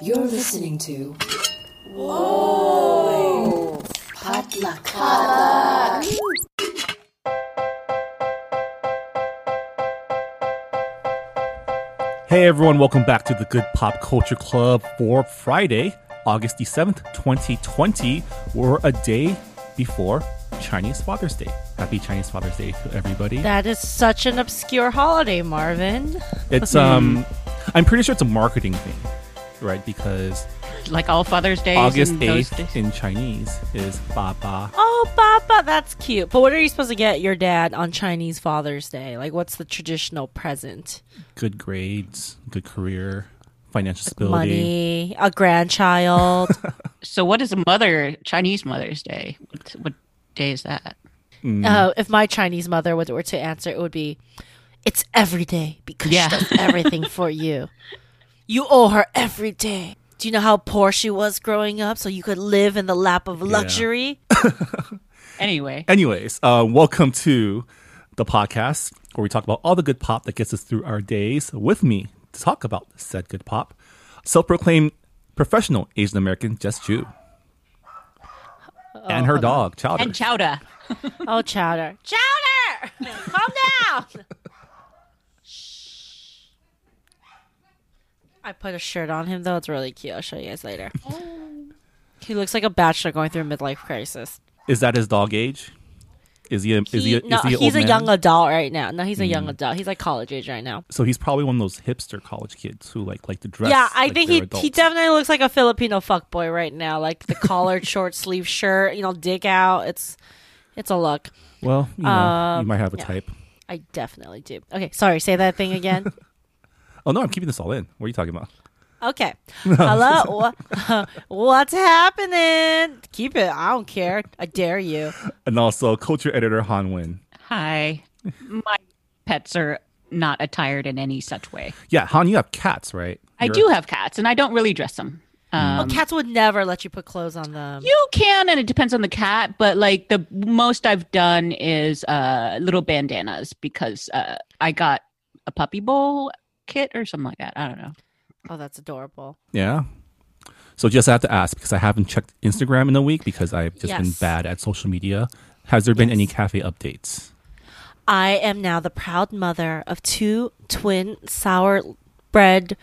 You're listening to. Whoa! Potluck. Hey everyone, welcome back to the Good Pop Culture Club for Friday, August the 7th, 2020. We're a day before Chinese Father's Day. Happy Chinese Father's Day to everybody. That is such an obscure holiday, Marvin. It's um I'm pretty sure it's a marketing thing, right? Because like all Father's Day, August 8th in Chinese is Ba Ba. Oh, Papa, that's cute. But what are you supposed to get your dad on Chinese Father's Day? Like, what's the traditional present? Good grades, good career, financial stability. Money, a grandchild. So what is a mother Chinese Mother's Day? What, what day is that? uh, if my Chinese mother were were to answer, it would be, "It's every day because Yeah. she does everything for you. You owe her every day." Do you know how poor she was growing up, so you could live in the lap of luxury? Anyway, Anyways, uh, welcome to the podcast where we talk about all the good pop that gets us through our days. With me to talk about said good pop, self-proclaimed professional Asian American Jess Ju, and her dog Chowder. and Chowda. Oh, Chowder. Chowder! Calm down! I put a shirt on him, though. It's really cute. I'll show you guys later. He looks like a bachelor going through a midlife crisis. is that his dog age? Is he? A, is he? A, no, is he a he's old a man? young adult right now. No, he's a young adult. He's like college age right now. So he's probably one of those hipster college kids who like like to dress. yeah, I like think they're he adults. he definitely looks like a Filipino fuckboy right now. Like the collared short sleeve shirt, you know, dig out. It's it's a look. Well, you know, Um, you might have a yeah. type. I definitely do. Okay, sorry. Say that thing again. Oh no, I'm keeping this all in. What are you talking about? Okay. Hello. Wha- What's happening? Keep it. I don't care. I dare you. And also culture editor Han Wen. Hi. My pets are not attired in any such way. Yeah, Han, you have cats, right? I You're- do have cats, and I don't really dress them. Um, Well, cats would never let you put clothes on them. You can, and it depends on the cat. But like the most I've done is uh, little bandanas because uh, I got a puppy bowl kit or something like that. I don't know. Oh, that's adorable. Yeah. So just I have to ask because I haven't checked Instagram in a week because I've just been bad at social media. Has there been any cafe updates? I am now the proud mother of two twin sour bread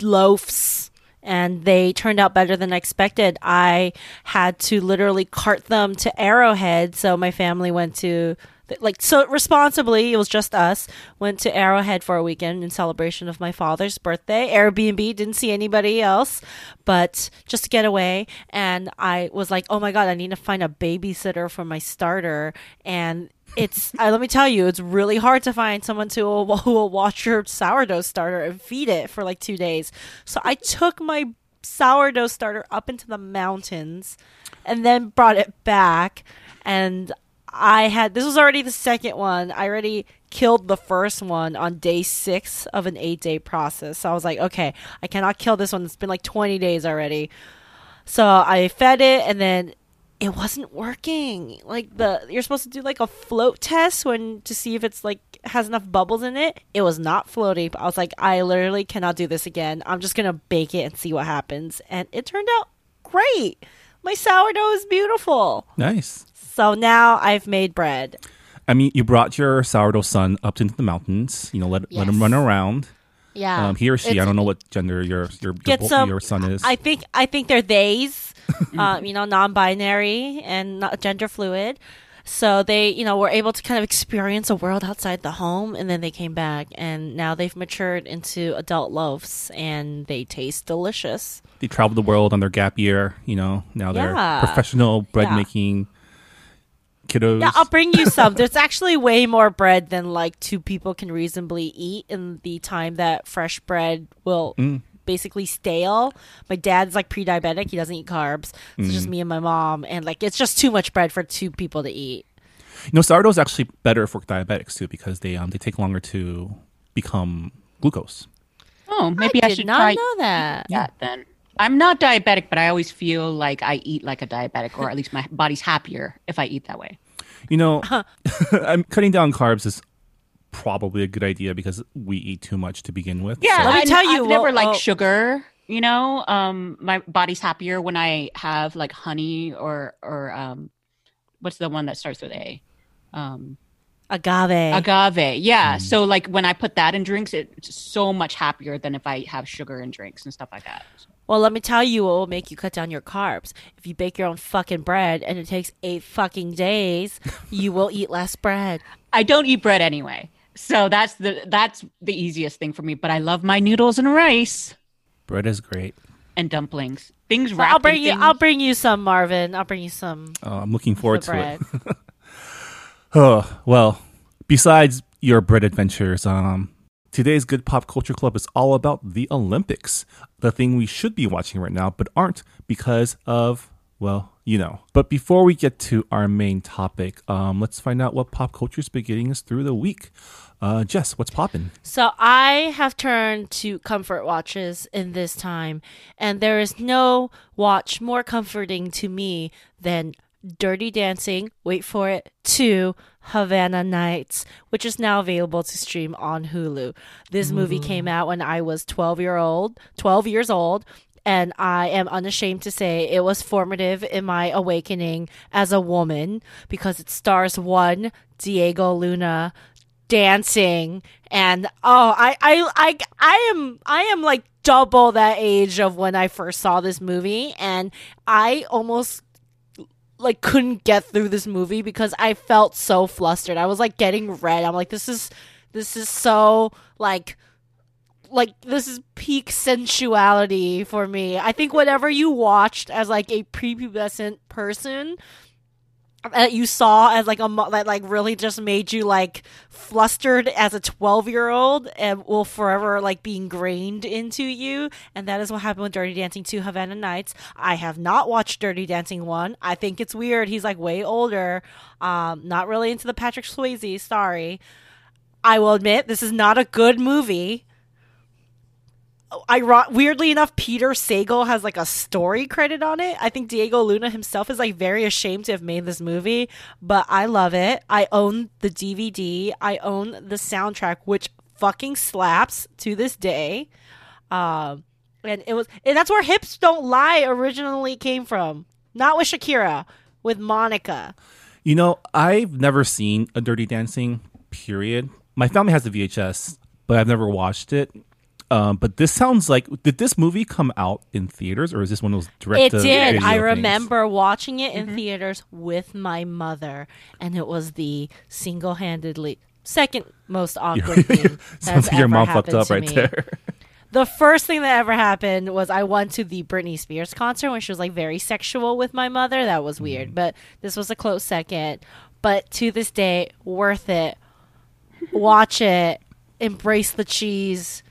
loaves. And they turned out better than I expected. I had to literally cart them to Arrowhead. So my family went to, like, so responsibly, it was just us, went to Arrowhead for a weekend in celebration of my father's birthday. Airbnb, didn't see anybody else, but just to get away. And I was like, oh my God, I need to find a babysitter for my starter. And it's uh, let me tell you, it's really hard to find someone to who will watch your sourdough starter and feed it for like two days. So I took my sourdough starter up into the mountains and then brought it back and I had this was already the second one. I already killed the first one on day six of an eight day process. So I was like, okay, I cannot kill this one. It's been like 20 days already. So I fed it and then it wasn't working. Like the you're supposed to do like a float test when to see if it's like has enough bubbles in it. It was not floating. I was like, I literally cannot do this again. I'm just gonna bake it and see what happens. And it turned out great. My sourdough is beautiful. Nice. So now I've made bread. I mean, you brought your sourdough son up into the mountains. You know, let let him run around. Yeah. Um, he or she. I don't know what gender your your your, some- your son is. I think I think they're theys, um, you know, non-binary and gender fluid. So they, you know, were able to kind of experience a world outside the home, and then they came back, and now they've matured into adult loaves, and they taste delicious. they traveled the world on their gap year. You know, now they're Yeah. professional bread making kiddos. Yeah, I'll bring you some. There's actually way more bread than like two people can reasonably eat in the time that fresh bread will basically stale. My dad's like pre-diabetic; he doesn't eat carbs. So it's just me and my mom, and like it's just too much bread for two people to eat. You know, sourdough is actually better for diabetics too because they um they take longer to become glucose. Oh, maybe I, did should not try know that. Yeah, then. I'm not diabetic, but I always feel like I eat like a diabetic, or at least my body's happier if I eat that way. You know, I'm cutting down carbs is probably a good idea because we eat too much to begin with. Yeah, So- Let me tell you, I've never well, liked oh. sugar, You know, um, my body's happier when I have like honey or or um, what's the one that starts with A? Um, Agave. agave. Yeah. So like when I put that in drinks, it's so much happier than if I have sugar in drinks and stuff like that. Well, let me tell you what will make you cut down your carbs. If you bake your own fucking bread and it takes eight fucking days, you will eat less bread. I don't eat bread anyway. So that's the that's the easiest thing for me. But I love my noodles and rice Bread is great. and dumplings. Things So wrapped I'll bring you. things. I'll bring you some, Marvin. I'll bring you some Uh, I'm looking forward the to it. Oh, well, besides your bread adventures, um, today's Good Pop Culture Club is all about the Olympics, the thing we should be watching right now, but aren't because of, well, you know. But before we get to our main topic, um, let's find out what pop culture's been getting us through the week. Uh, Jess, what's popping? So I have turned to comfort watches in this time, and there is no watch more comforting to me than Dirty Dancing. Wait for it. To Havana Nights, which is now available to stream on Hulu. This movie mm-hmm. came out when I was twelve year old, twelve years old. And I am unashamed to say it was formative in my awakening as a woman because it stars one Diego Luna, dancing and oh I, I i i am i am like double that age of when i first saw this movie and i almost like couldn't get through this movie because i felt so flustered. I was like getting red. I'm like this is this is so like like this is peak sensuality for me. I think whatever you watched as like a prepubescent person that you saw as like a that like really just made you like flustered as a 12 year old and will forever like be ingrained into you? And that is what happened with dirty dancing 2 havana nights. I have not watched dirty dancing 1 i think it's weird. He's like way older. Um not really into the patrick swayze sorry. I will admit this is not a good movie I weirdly enough, Peter Sagal has like a story credit on it. I think Diego Luna himself is like very ashamed to have made this movie, but I love it. I own the DVD. I own the soundtrack, which fucking slaps to this day. Um, and it was, and that's where "Hips Don't Lie" originally came from. Not with Shakira, with Monica. You know, I've never seen a Dirty Dancing, period. My family has the VHS, but I've never watched it. Um, but this sounds like did this movie come out in theaters or is this one of those direct? It did. video I things? remember watching it in theaters with my mother, and it was the single-handedly second most awkward thing. Sounds that's like your mom fucked up right me. there. The first thing that ever happened was I went to the Britney Spears concert when she was like very sexual with my mother. That was weird, Mm. but this was a close second. But to this day, worth it. Watch it. Embrace the cheese,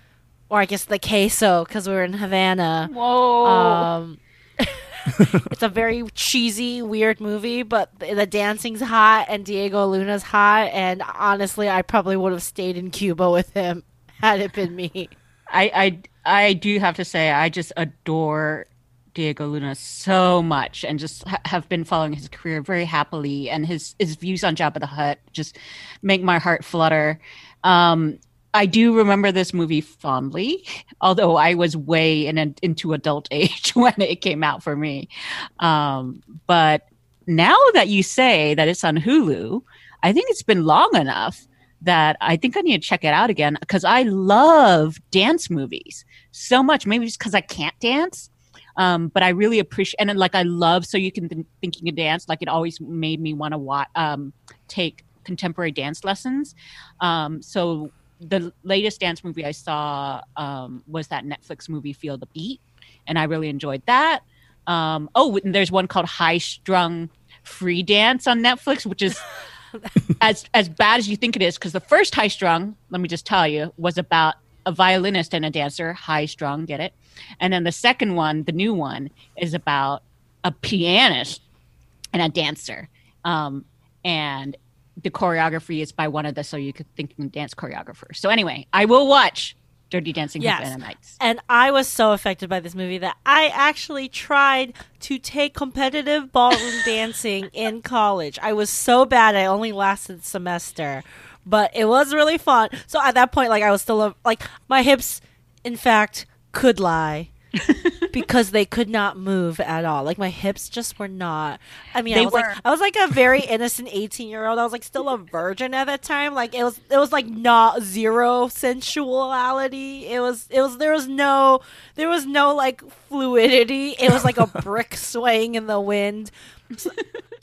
or I guess the queso, because we were in Havana. Whoa. Um, it's a very cheesy, weird movie, but the, dancing's hot and Diego Luna's hot. And honestly, I probably would have stayed in Cuba with him had it been me. I, I I do have to say I just adore Diego Luna so much and just ha- have been following his career very happily and his his views on Jabba the Hutt just make my heart flutter. Um, I do remember this movie fondly, although I was way in into adult age when it came out for me. Um, but now that you say that it's on Hulu, I think it's been long enough that I think I need to check it out again because I love dance movies so much. Maybe it's because I can't dance, um, but I really appreciate and like I love so you can th- think you can dance. Like it always made me want to um, take contemporary dance lessons. Um, so the latest dance movie I saw um, was that Netflix movie Feel the Beat, and I really enjoyed that. Um, oh, and there's one called High Strung Free Dance on Netflix, which is as as bad as you think it is. Because the first High Strung, let me just tell you, was about a violinist and a dancer. High Strung, get it? And then the second one, the new one, is about a pianist and a dancer. Um, and the choreography is by one of the so you could think dance choreographers. So anyway, I will watch Dirty Dancing Yes. Nights. And I was so affected by this movie that I actually tried to take competitive ballroom dancing in college. I was so bad, I only lasted a semester, but it was really fun. So at that point, like, I was still, like, my hips, in fact, could lie. because they could not move at all. Like my hips just were not. I mean, I They was like I was like a very innocent eighteen year old. I was like still a virgin at that time. Like it was it was like not zero sensuality. It was it was there was no there was no like fluidity. It was like a brick swaying in the wind.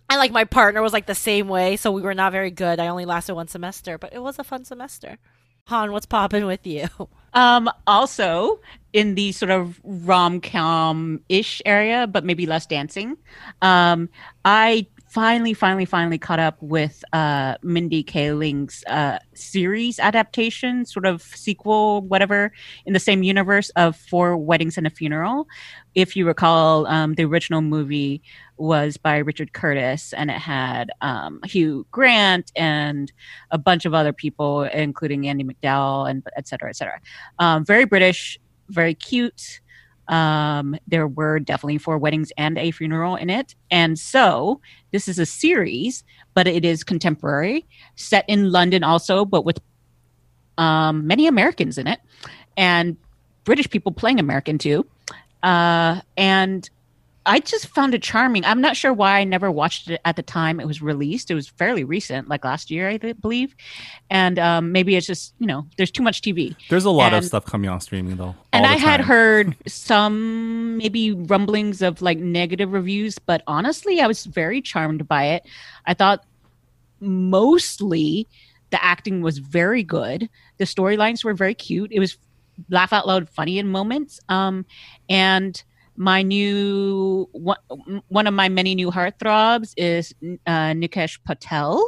And like my partner was like the same way, so we were not very good. I only lasted one semester, but it was a fun semester. Han, what's popping with you? Um, also in the sort of rom com ish area, but maybe less dancing. Um, I finally, finally, finally caught up with uh, Mindy Kaling's uh, series adaptation, sort of sequel, whatever, in the same universe of Four Weddings and a Funeral. If you recall, um, the original movie was by Richard Curtis, and it had um, Hugh Grant and a bunch of other people, including Andie MacDowell and et cetera, et cetera. Um, very British, very cute. Um, there were definitely four weddings and a funeral in it. And so this is a series, but it is contemporary, set in London also, but with um, many Americans in it and British people playing American too. Uh, and I just found it charming. I'm not sure why I never watched it at the time it was released. It was fairly recent, like last year, I believe. And um, maybe it's just, you know, there's too much TV. There's a lot of stuff coming on streaming though. And I the had heard some maybe rumblings of like negative reviews, but honestly, I was very charmed by it. I thought mostly the acting was very good. The storylines were very cute. It was laugh out loud funny in moments. Um, and my new one, one of my many new heartthrobs is uh, Nikesh Patel.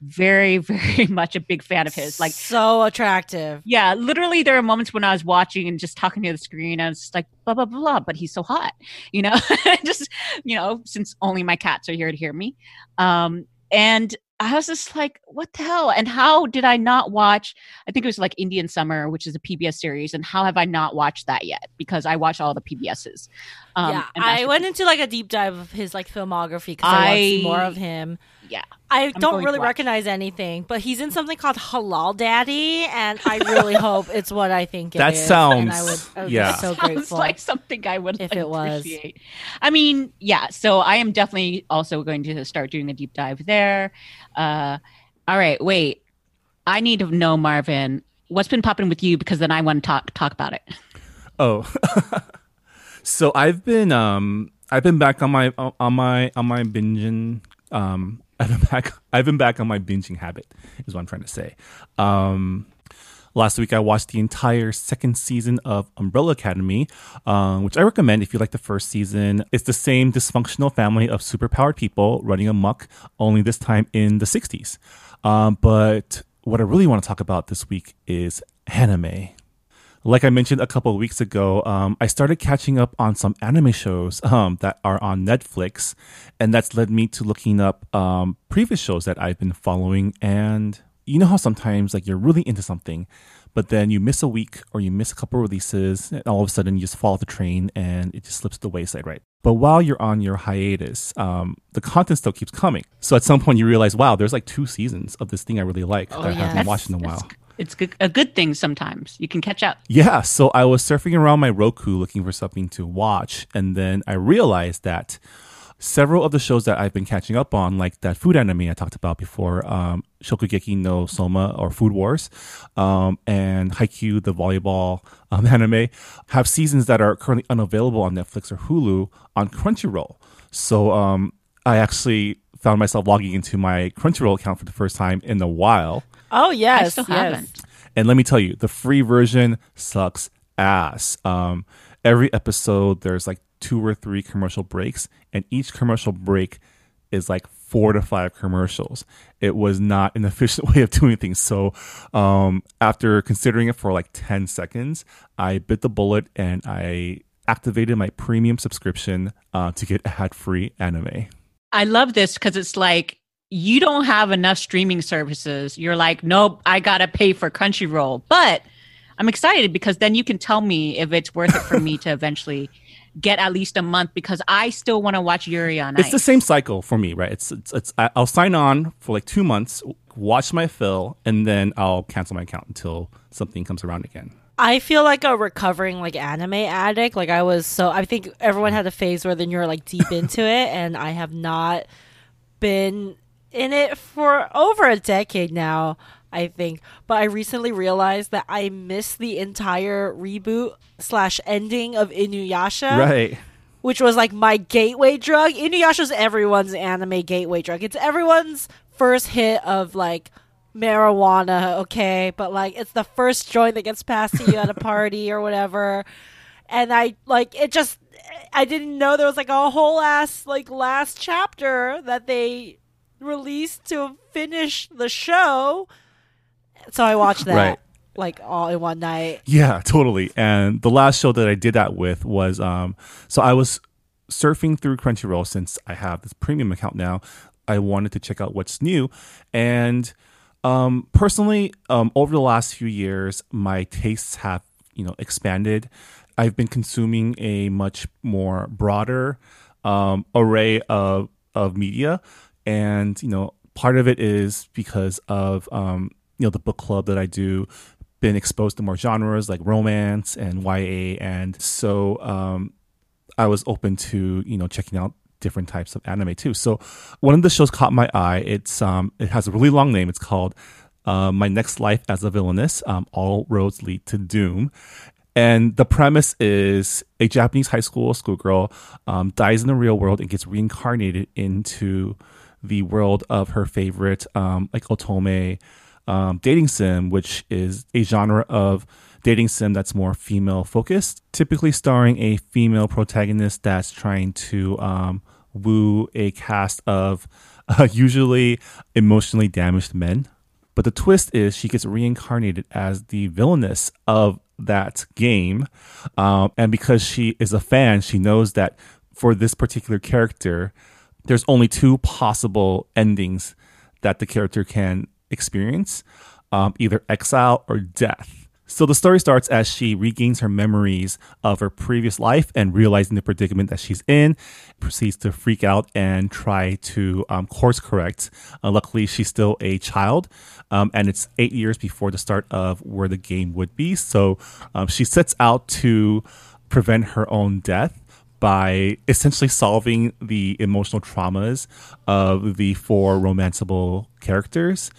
Very, very much a big fan of his. Like so attractive. yeah, literally, there are moments when I was watching and just talking to the screen. I was just like, blah blah blah, blah but he's so hot, you know. just you know, since only my cats are here to hear me, um, and I was just like, what the hell? And how did I not watch? I think it was like Indian Summer, which is a PBS series, and how have I not watched that yet? Because I watch all the PBSs. Um, yeah, I went into like a deep dive of his like filmography because I, want to see more of him. Yeah. I going don't really recognize anything, but he's in something called Halal Daddy, and I really hope it's what I think it That is, and I sounds- would, I would yeah. be so Sounds grateful. like something I would if it was. appreciate. I mean, yeah. So I am definitely also going to start doing a deep dive there. Uh, all right, wait. I need to know, Marvin, what's been popping with you because then I want to talk talk about it. Oh, so I've been um I've been back on my on my on my binging um I've been back I've been back on my binging habit is what I'm trying to say. Um, last week I watched the entire second season of Umbrella Academy, um, which I recommend if you like the first season. It's the same dysfunctional family of superpowered people running amok, only this time in the 60s. Um, but what I really want to talk about this week is anime. Like I mentioned a couple of weeks ago, um, I started catching up on some anime shows um, that are on Netflix, and that's led me to looking up um, previous shows that I've been following. And you know how sometimes like you're really into something, but then you miss a week or you miss a couple of releases, and all of a sudden you just fall off the train and it just slips to the wayside, right? But while you're on your hiatus, um, the content still keeps coming. So at some point you realize, wow, there's like two seasons of this thing I really like that I haven't That's- watched in a while. It's a good thing sometimes. You can catch up. Yeah, so I was surfing around my Roku looking for something to watch, and then I realized that several of the shows that I've been catching up on, like that food anime I talked about before, um, Shokugeki no Soma or Food Wars, um, and Haikyuu, the volleyball um, anime, have seasons that are currently unavailable on Netflix or Hulu on Crunchyroll. So um, I actually found myself logging into my Crunchyroll account for the first time in a while. Oh yes, I still yes. haven't. And let me tell you, the free version sucks ass. Um, every episode, there's like two or three commercial breaks, and each commercial break is like four to five commercials. It was not an efficient way of doing things. So, um, after considering it for like 10 seconds, I bit the bullet and I activated my premium subscription uh, to get ad free anime. I love this because it's like you don't have enough streaming services. You're like, nope, I gotta pay for Crunchyroll. But I'm excited because then you can tell me if it's worth it for me to eventually get at least a month because I still want to watch Yuri on It's the same cycle for me, right? It's, it's it's I- I'll sign on for like two months, watch my fill, and then I'll cancel my account until something comes around again. I feel like a recovering like anime addict. Like I was so I think everyone had a phase where then you're like deep into it and I have not been in it for over a decade now, I think. But I recently realized that I missed the entire reboot slash ending of Inuyasha. Right. Which was like my gateway drug. Inuyasha's everyone's anime gateway drug. It's everyone's first hit of like marijuana, okay? But like it's the first joint that gets passed to you at a party or whatever. And I like it just I didn't know there was like a whole ass like last chapter that they released to finish the show. So I watched that Right. like all in one night. Yeah, totally. And the last show that I did that with was um so I was surfing through Crunchyroll since I have this premium account now. I wanted to check out what's new and um personally um over the last few years my tastes have, you know, expanded. I've been consuming a much more broader um array of of media and you know part of it is because of um you know the book club that I do been exposed to more genres like romance and YA and so um I was open to you know checking out different types of anime too. So one of the shows caught my eye. It's um it has a really long name. It's called uh, My Next Life as a Villainess. Um, All roads lead to doom. And the premise is a Japanese high school schoolgirl um, dies in the real world and gets reincarnated into the world of her favorite, um, like otome um, dating sim, which is a genre of dating sim that's more female focused, typically starring a female protagonist that's trying to um, woo a cast of uh, usually emotionally damaged men. But the twist is she gets reincarnated as the villainess of that game. Um, and because she is a fan, she knows that for this particular character, there's only two possible endings that the character can experience um, either exile or death. So the story starts as she regains her memories of her previous life and realizing the predicament that she's in, proceeds to freak out and try to um, course correct. Uh, luckily, she's still a child, um, and it's eight years before the start of where the game would be. So um, she sets out to prevent her own death by essentially solving the emotional traumas of the four romanceable characters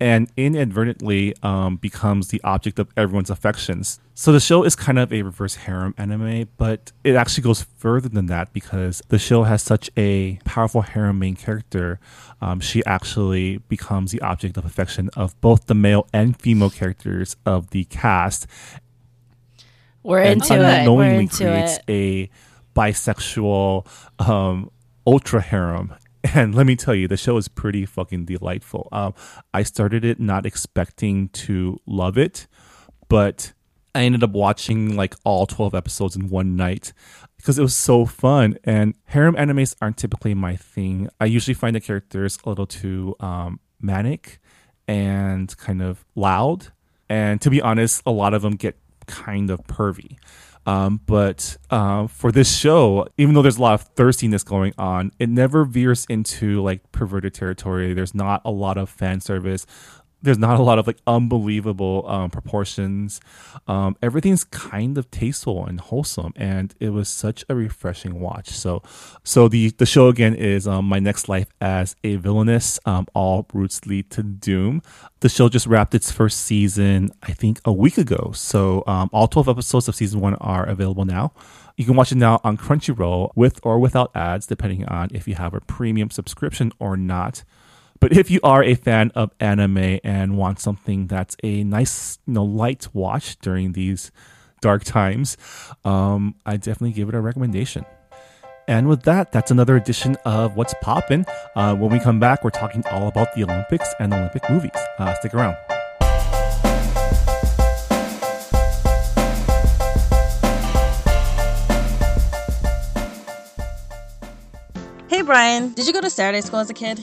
and inadvertently um, becomes the object of everyone's affections. So the show is kind of a reverse harem anime, but it actually goes further than that because the show has such a powerful harem main character. Um, she actually becomes the object of affection of both the male and female characters of the cast, We're and into it. We're into creates it. a bisexual um, ultra harem. And let me tell you, the show is pretty fucking delightful. Um, I started it not expecting to love it, but I ended up watching like all 12 episodes in one night because it was so fun. And harem animes aren't typically my thing. I usually find the characters a little too um, manic and kind of loud. And to be honest, a lot of them get kind of pervy. Um, but uh, for this show, even though there's a lot of thirstiness going on, it never veers into like perverted territory. There's not a lot of fan service. There's not a lot of like unbelievable um, proportions. Um, everything's kind of tasteful and wholesome, and it was such a refreshing watch. So, so the the show again is um, my next life as a villainess. Um, all routes lead to doom. The show just wrapped its first season, I think, a week ago. So, um, all twelve episodes of season one are available now. You can watch it now on Crunchyroll with or without ads, depending on if you have a premium subscription or not. But if you are a fan of anime and want something that's a nice, you know, light watch during these dark times, um, I definitely give it a recommendation. And with that, that's another edition of What's Poppin'. Uh, when we come back, we're talking all about the Olympics and Olympic movies. Uh, stick around. Hey Brian, did you go to Saturday school as a kid?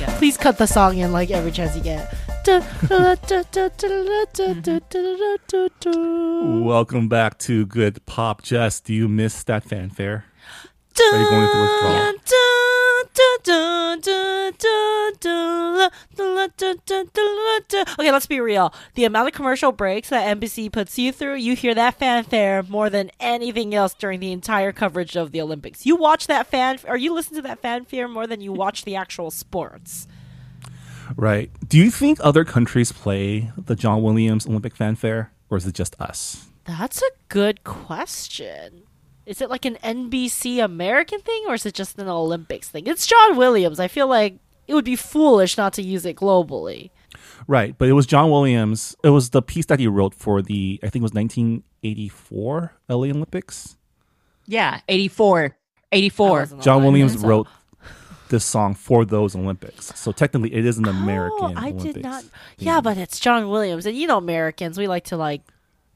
yeah. Please cut the song in like every chance you get. Welcome back to Good Pop. Jess, do you miss that fanfare? Are you going? Okay, let's be real. The amount of commercial breaks that NBC puts you through, you hear that fanfare more than anything else during the entire coverage of the Olympics. You watch that fan, or you listen to that fanfare more than you watch the actual sports. Right. Do you think other countries play the John Williams Olympic fanfare, or is it just us? That's a good question. Is it like an NBC American thing, or is it just an Olympics thing? It's John Williams. I feel like it would be foolish not to use it globally. Right, but it was John Williams. It was the piece that he wrote for the I think it was 1984 LA Olympics. Yeah, 84. 84. John Williams then, so- wrote this song for those Olympics. So technically, it is an oh, American. Oh, I Olympics. did not. Yeah, but it's John Williams, and you know Americans, we like to like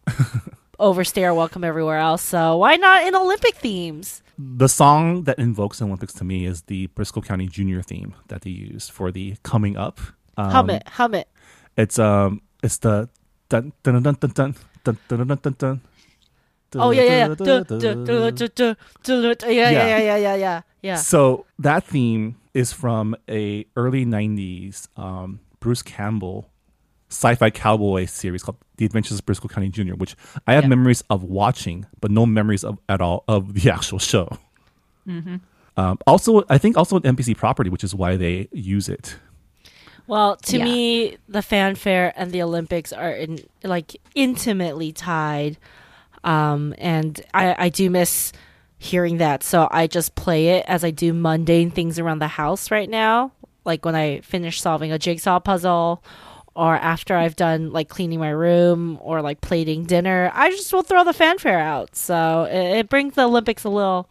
overstay our welcome everywhere else. So why not in Olympic themes? The song that invokes Olympics to me is the Brisco County Junior theme that they used for the coming up. Um, hum it, hum it. It's um, it's the dun dun dun dun dun dun dun dun dun dun. Oh Yeah, yeah, Yeah. yeah, yeah, yeah, yeah, yeah. So that theme is from a early '90s um, Bruce Campbell sci-fi cowboy series called The Adventures of Brisco County Jr., which I have Yeah. memories of watching, but no memories of at all of the actual show. Mm-hmm. Um, also, I think also an NBC property, which is why they use it. Well, to Yeah. me, the fanfare and the Olympics are in, like intimately tied, um, and I, I do miss hearing that. So I just play it as I do mundane things around the house right now, like when I finish solving a jigsaw puzzle, or after I've done like cleaning my room or like plating dinner. I just will throw the fanfare out. So it, it brings the Olympics a little,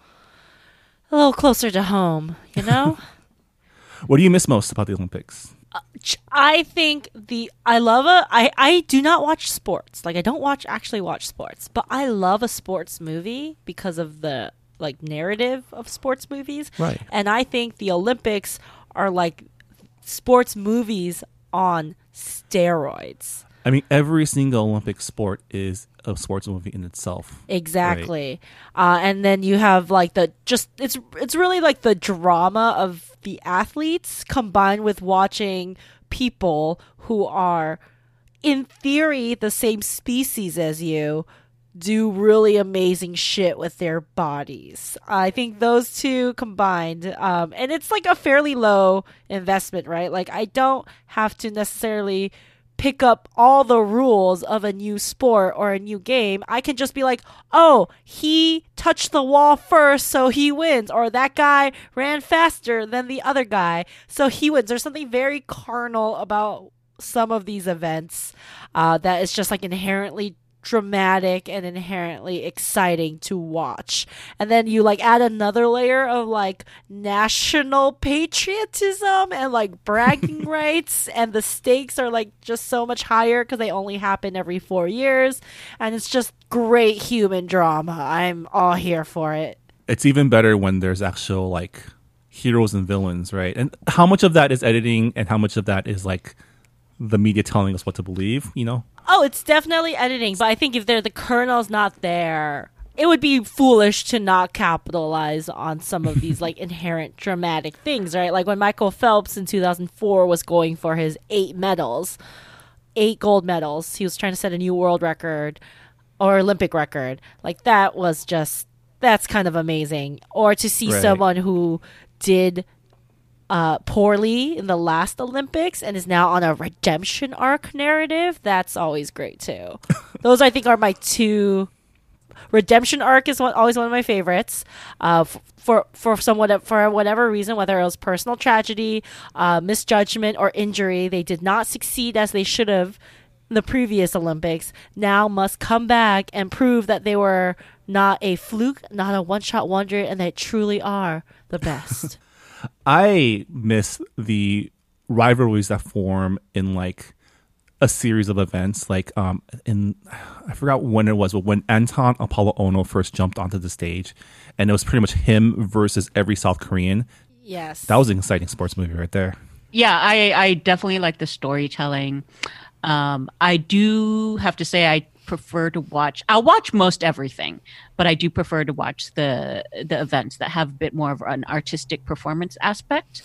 a little closer to home. You know. What do you miss most about the Olympics? Uh, I think the I love a I I do not watch sports. Like I don't watch actually watch sports, but I love a sports movie because of the like narrative of sports movies. Right. And I think the Olympics are like sports movies on steroids. I mean, every single Olympic sport is a sports movie in itself. Exactly. Uh, and then you have like the just it's it's really like the drama of the athletes combined with watching people who are in theory the same species as you do really amazing shit with their bodies. I think those two combined, um, and it's like a fairly low investment, right? Like I don't have to necessarily pick up all the rules of a new sport or a new game. I can just be like, oh, he touched the wall first, so he wins. Or that guy ran faster than the other guy, so he wins. There's something very carnal about some of these events uh, that is just like inherently dramatic and inherently exciting to watch. And then you like add another layer of like national patriotism and like bragging rights and the stakes are like just so much higher because they only happen every 4 years and it's just great human drama. I'm all here for it. It's even better when there's actual like heroes and villains, right? And how much of that is editing and how much of that is like the media telling us what to believe, you know? Oh, it's definitely editing, but I think if they're the kernel's not there, it would be foolish to not capitalize on some of these like inherent dramatic things, right? Like when Michael Phelps in 2004 was going for his eight medals, eight gold medals, he was trying to set a new world record or Olympic record. Like that was just that's kind of amazing. Or to see Right. someone who did uh, poorly in the last Olympics and is now on a redemption arc narrative. That's always great too. Those I think are my two. Redemption arc is one, always one of my favorites. Uh, f- for for somewhat for whatever reason, whether it was personal tragedy, uh, misjudgment, or injury, they did not succeed as they should have in the previous Olympics. Now must come back and prove that they were not a fluke, not a one shot wonder, and they truly are the best. I miss the rivalries that form in like a series of events. Like um in I forgot when it was, but when Anton Apolo Ohno first jumped onto the stage and it was pretty much him versus every South Korean. Yes. That was an exciting sports movie right there. yeah i i definitely like the storytelling um i do have to say i prefer to watch i'll watch most everything but i do prefer to watch the the events that have a bit more of an artistic performance aspect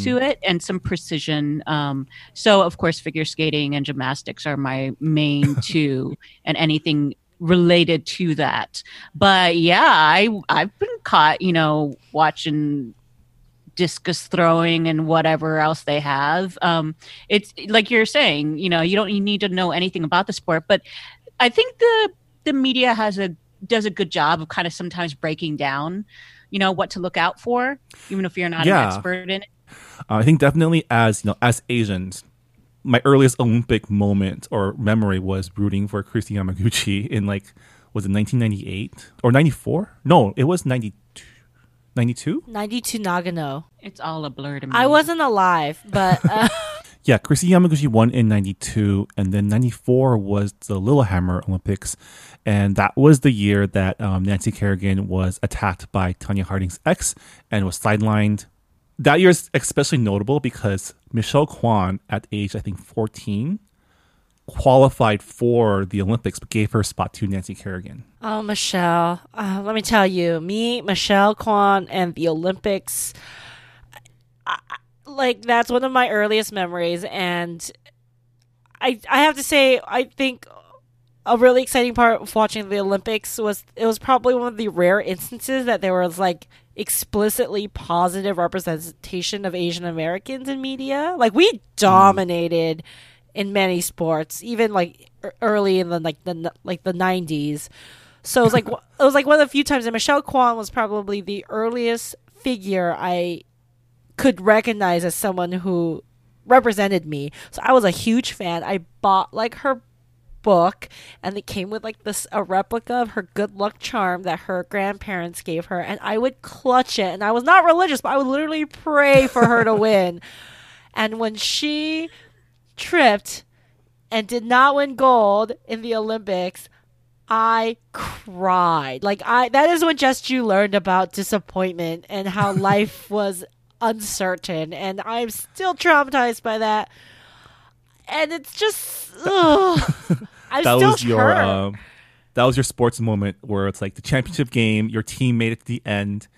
to it and some precision um so of course figure skating and gymnastics are my main two and anything related to that but yeah i i've been caught you know watching discus throwing and whatever else they have. Um, it's like you're saying, you know, you don't you need to know anything about the sport, but I think the the media has a does a good job of kind of sometimes breaking down, you know, what to look out for, even if you're not Yeah. an expert in it. Uh, I think definitely as you know, as Asians, my earliest Olympic moment or memory was rooting for Kristi Yamaguchi in like was it 1998 or 94? No, it was 92. 92? 92 Nagano. It's all a blur to me. I wasn't alive, but uh, Yeah, Kristi Yamaguchi won in 92 and then 94 was the Lillehammer Olympics and that was the year that um, Nancy Kerrigan was attacked by Tonya Harding's ex and was sidelined. That year is especially notable because Michelle Kwan at age I think 14 qualified for the Olympics but gave her spot to Nancy Kerrigan. oh, Michelle. Uh, let me tell you, me, Michelle Kwan, and the Olympics. Like that's one of my earliest memories, and I I have to say I think a really exciting part of watching the Olympics was it was probably one of the rare instances that there was like explicitly positive representation of Asian Americans in media. Like we dominated in many sports, even like early in the like the like the nineties. So it was like it was like one of the few times that Michelle Kwan was probably the earliest figure I could recognize as someone who represented me. So I was a huge fan. I bought like her book and it came with like this a replica of her good luck charm that her grandparents gave her and I would clutch it and I was not religious but I would literally pray for her to win. And when she tripped and did not win gold in the Olympics, I cried. Like I that is when just you learned about disappointment and how life was uncertain and I'm still traumatized by that. And it's just ugh. I'm that still was your hurt. um, that was your sports moment where it's like the championship game, your team made it to the end.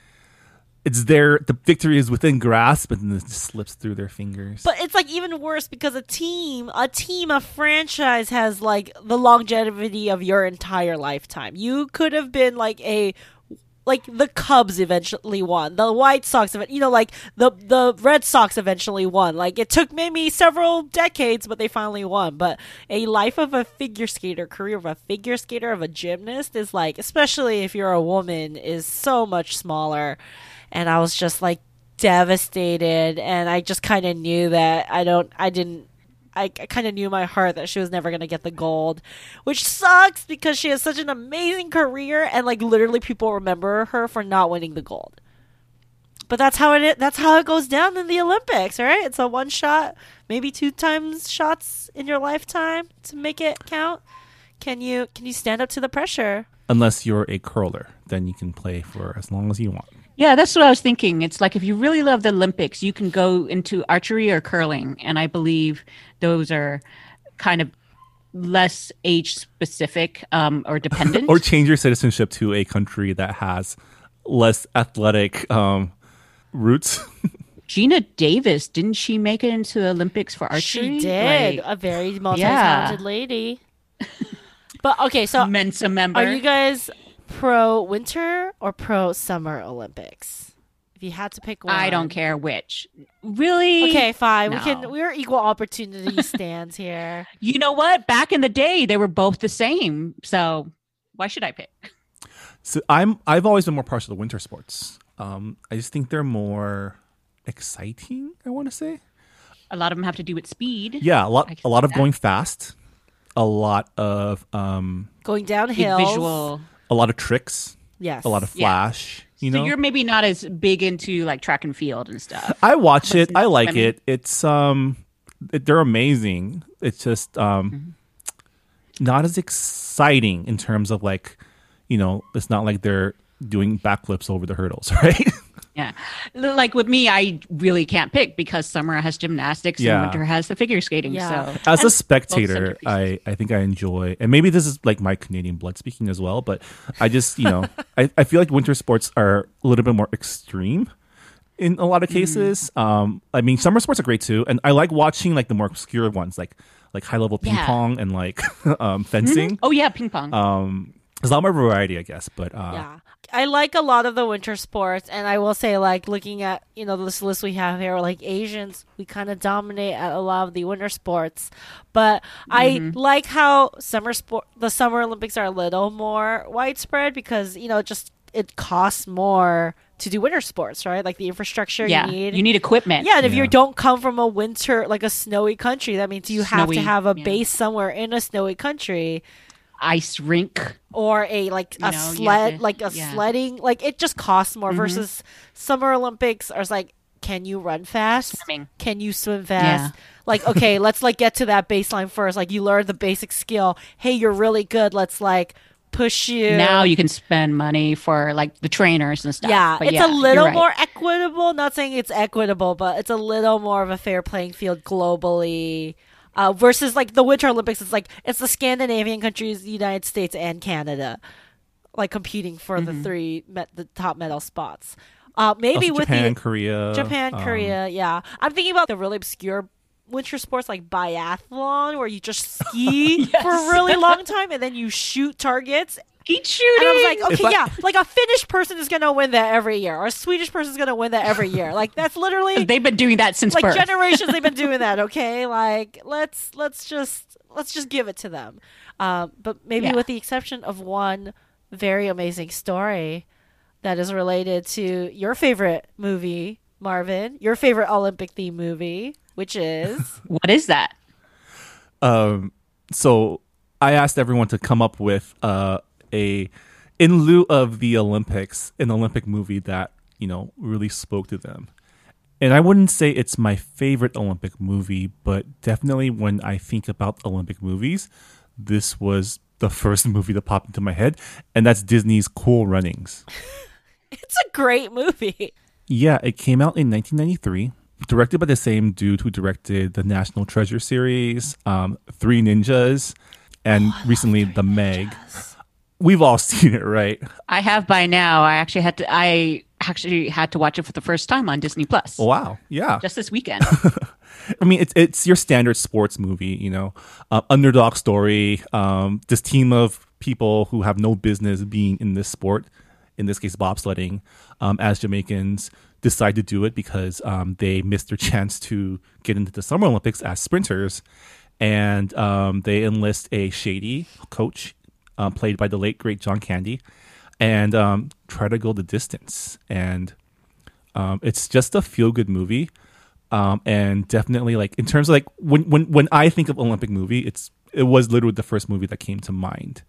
It's there. The victory is within grasp, and then it just slips through their fingers. But it's like even worse because a team, a team, a franchise has like the longevity of your entire lifetime. You could have been like a like the Cubs eventually won. The White Sox, you know, like the the Red Sox eventually won. Like it took maybe several decades, but they finally won. But a life of a figure skater, career of a figure skater, of a gymnast is like, especially if you're a woman, is so much smaller. And I was just like devastated, and I just kind of knew that I don't, I didn't. I, kind of knew in my heart that she was never going to get the gold, which sucks because she has such an amazing career and like literally people remember her for not winning the gold. But that's how it that's how it goes down in the Olympics, right? It's a one shot, maybe two times shots in your lifetime to make it count. Can you can you stand up to the pressure? Unless you're a curler, then you can play for as long as you want. Yeah, that's what I was thinking. It's like if you really love the Olympics, you can go into archery or curling, and I believe those are kind of less age specific um, or dependent. Or change your citizenship to a country that has less athletic um, roots. Geena Davis didn't she make it into the Olympics for archery? She did. Like, a very multi-talented lady. but okay, so Mensa member. Are you guys pro winter or pro summer Olympics? If you had to pick one, I don't care which. Really? Okay, fine. We can. We're equal opportunity stands here. You know what? Back in the day, they were both the same. So why should I pick? So I'm I've always been more partial to winter sports. Um, I just think they're more exciting. I want to say, A lot of them have to do with speed. yeah, a lot a lot of that. going fast, a lot of um, Going downhill. Visual. A lot of tricks, Yes. a lot of Yeah. flash. You so know, you're maybe not as big into like track and field and stuff. I watch it. I like swimming. it. It's um, it, they're amazing. It's just um, Mm-hmm. not as exciting in terms of like, you know, it's not like they're doing backflips over the hurdles, right? Yeah. Like with me, I really can't pick because summer has gymnastics Yeah. and winter has the figure skating. Yeah. So As a spectator, I, I think I enjoy, and maybe this is like my Canadian blood speaking as well, but I just, you know, I, I feel like winter sports are a little bit more extreme in a lot of cases. Um, I mean, summer sports are great too, and I like watching like the more obscure ones, like like high level ping Yeah. pong and like um, fencing. Oh yeah, ping pong. Um, there's a lot more variety, I guess, but uh, Yeah. I like a lot of the winter sports, and I will say, like, looking at, you know, this list we have here, like, Asians, we kind of dominate at a lot of the winter sports. But I mm-hmm. like how summer sport, the Summer Olympics are a little more widespread because, you know, just it costs more to do winter sports, right? Like, the infrastructure yeah, you need. you need equipment. Yeah, and if you don't come from a winter, like a snowy country, that means you have to have a yeah. base somewhere in a snowy country ice rink. or a like a know, you have sled to- like a yeah. sledding like it just costs more Mhm. versus summer olympics are it's like can you run fast Swimming. can you swim fast like okay let's like get to that baseline first like you learn the basic skill hey you're really good let's like push you Now you can spend money for like the trainers and stuff. yeah, But it's yeah, a little right. more equitable. Not saying it's equitable, but it's a little more of a fair playing field globally. Uh, versus like the Winter Olympics, it's like it's the Scandinavian countries, the United States, and Canada, like competing for Mm-hmm. the three met the top medal spots. Uh, maybe also with Japan, the Korea, Japan, um, Korea, yeah. I'm thinking about the really obscure winter sports like biathlon, where you just ski for a really long time and then you shoot targets Keep shooting. and I was like, okay, I- yeah, like a Finnish person is gonna win that every year, or a Swedish person is gonna win that every year. Like that's literally they've been doing that since like birth. generations they've been doing that. Okay, like let's let's just let's just give it to them. Um, but maybe Yeah. with the exception of one very amazing story that is related to your favorite movie, Marvin, your favorite Olympic theme movie, which is what is that? Um, so I asked everyone to come up with uh, a, in lieu of the Olympics, an Olympic movie that you know really spoke to them. And I wouldn't say it's my favorite Olympic movie, but definitely when I think about Olympic movies, this was the first movie that popped into my head, and that's Disney's Cool Runnings. it's a great movie. Yeah, it came out in 1993, directed by the same dude who directed the National Treasure series, um, Three Ninjas, and recently The Meg. We've all seen it, right? I have by now. I actually had to. I actually had to watch it for the first time on Disney Plus Wow, yeah. just this weekend. I mean, it's it's your standard sports movie, you know, uh, underdog story. Um, this team of people who have no business being in this sport, in this case bobsledding, um, as Jamaicans decide to do it because um, they missed their chance to get into the Summer Olympics as sprinters, and um, they enlist a shady coach, uh, played by the late great John Candy, and um, try to go the distance. And um, it's just a feel good movie um, and definitely like in terms of like when when when I think of Olympic movie, it's it was literally the first movie that came to mind.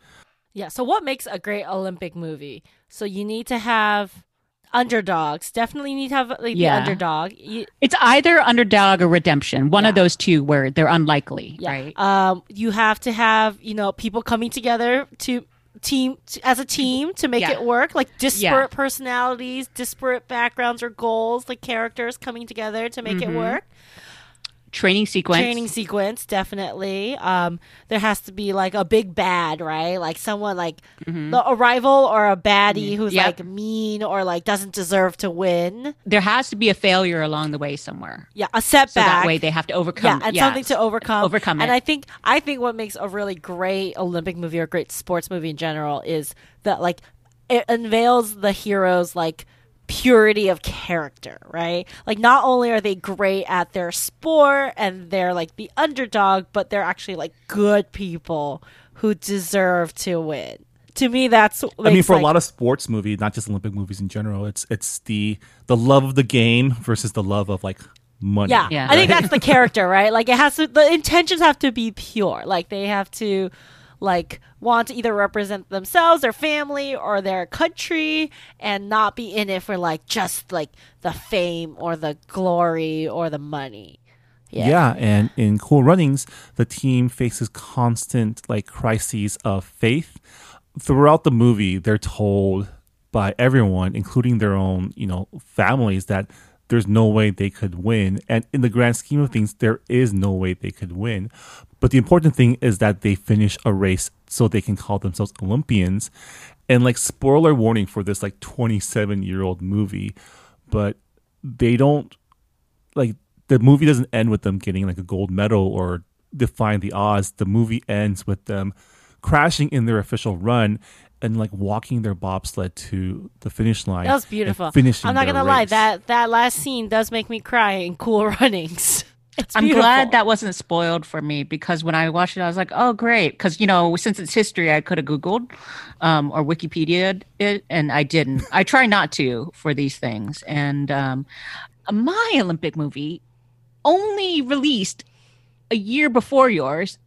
Yeah. So what makes a great Olympic movie? So you need to have underdogs. Definitely need to have like, Yeah. the underdog. You, it's either underdog or redemption. One of those two where they're unlikely, yeah. right? Um, you have to have you know people coming together to team as a team to make Yeah. it work. Like disparate Yeah. personalities, disparate backgrounds or goals, like characters coming together to make it work. Training sequence. Training sequence, definitely. Um, there has to be like a big bad, right? Like someone like the a rival or a baddie who's Yep. like mean or like doesn't deserve to win. There has to be a failure along the way somewhere. Yeah, a setback. So that way they have to overcome. yeah, and yeah, something to overcome. overcome And. I think I think what makes a really great Olympic movie or great sports movie in general is that like it unveils the heroes like purity of character, right? Like not only are they great at their sport and they're like the underdog, but they're actually like good people who deserve to win. To me, that's I mean, for a lot of sports movies, not just Olympic movies in general, it's it's the the love of the game versus the love of like money. Yeah. Yeah. I think that's the character, right? Like it has to the intentions have to be pure. Like they have to like want to either represent themselves, their family, or their country and not be in it for like just like the fame or the glory or the money. Yeah. Yeah. and in Cool Runnings, the team faces constant like crises of faith. Throughout the movie, they're told by everyone, including their own, you know, families, that there's no way they could win. And in the grand scheme of things, there is no way they could win. But the important thing is that they finish a race so they can call themselves Olympians. And like spoiler warning for this like 27 year old movie, but they don't like the movie doesn't end with them getting like a gold medal or defying the odds. The movie ends with them crashing in their official run and like walking their bobsled to the finish line. That was and beautiful. Finishing I'm not gonna lie, that that last scene does make me cry in Cool Runnings. It's I'm beautiful. glad that wasn't spoiled for me because when I watched it, I was like, "Oh, great!" Because you know, since it's history, I could have Googled um, or Wikipedia it, and I didn't. I try not to for these things. And um, my Olympic movie only released a year before yours,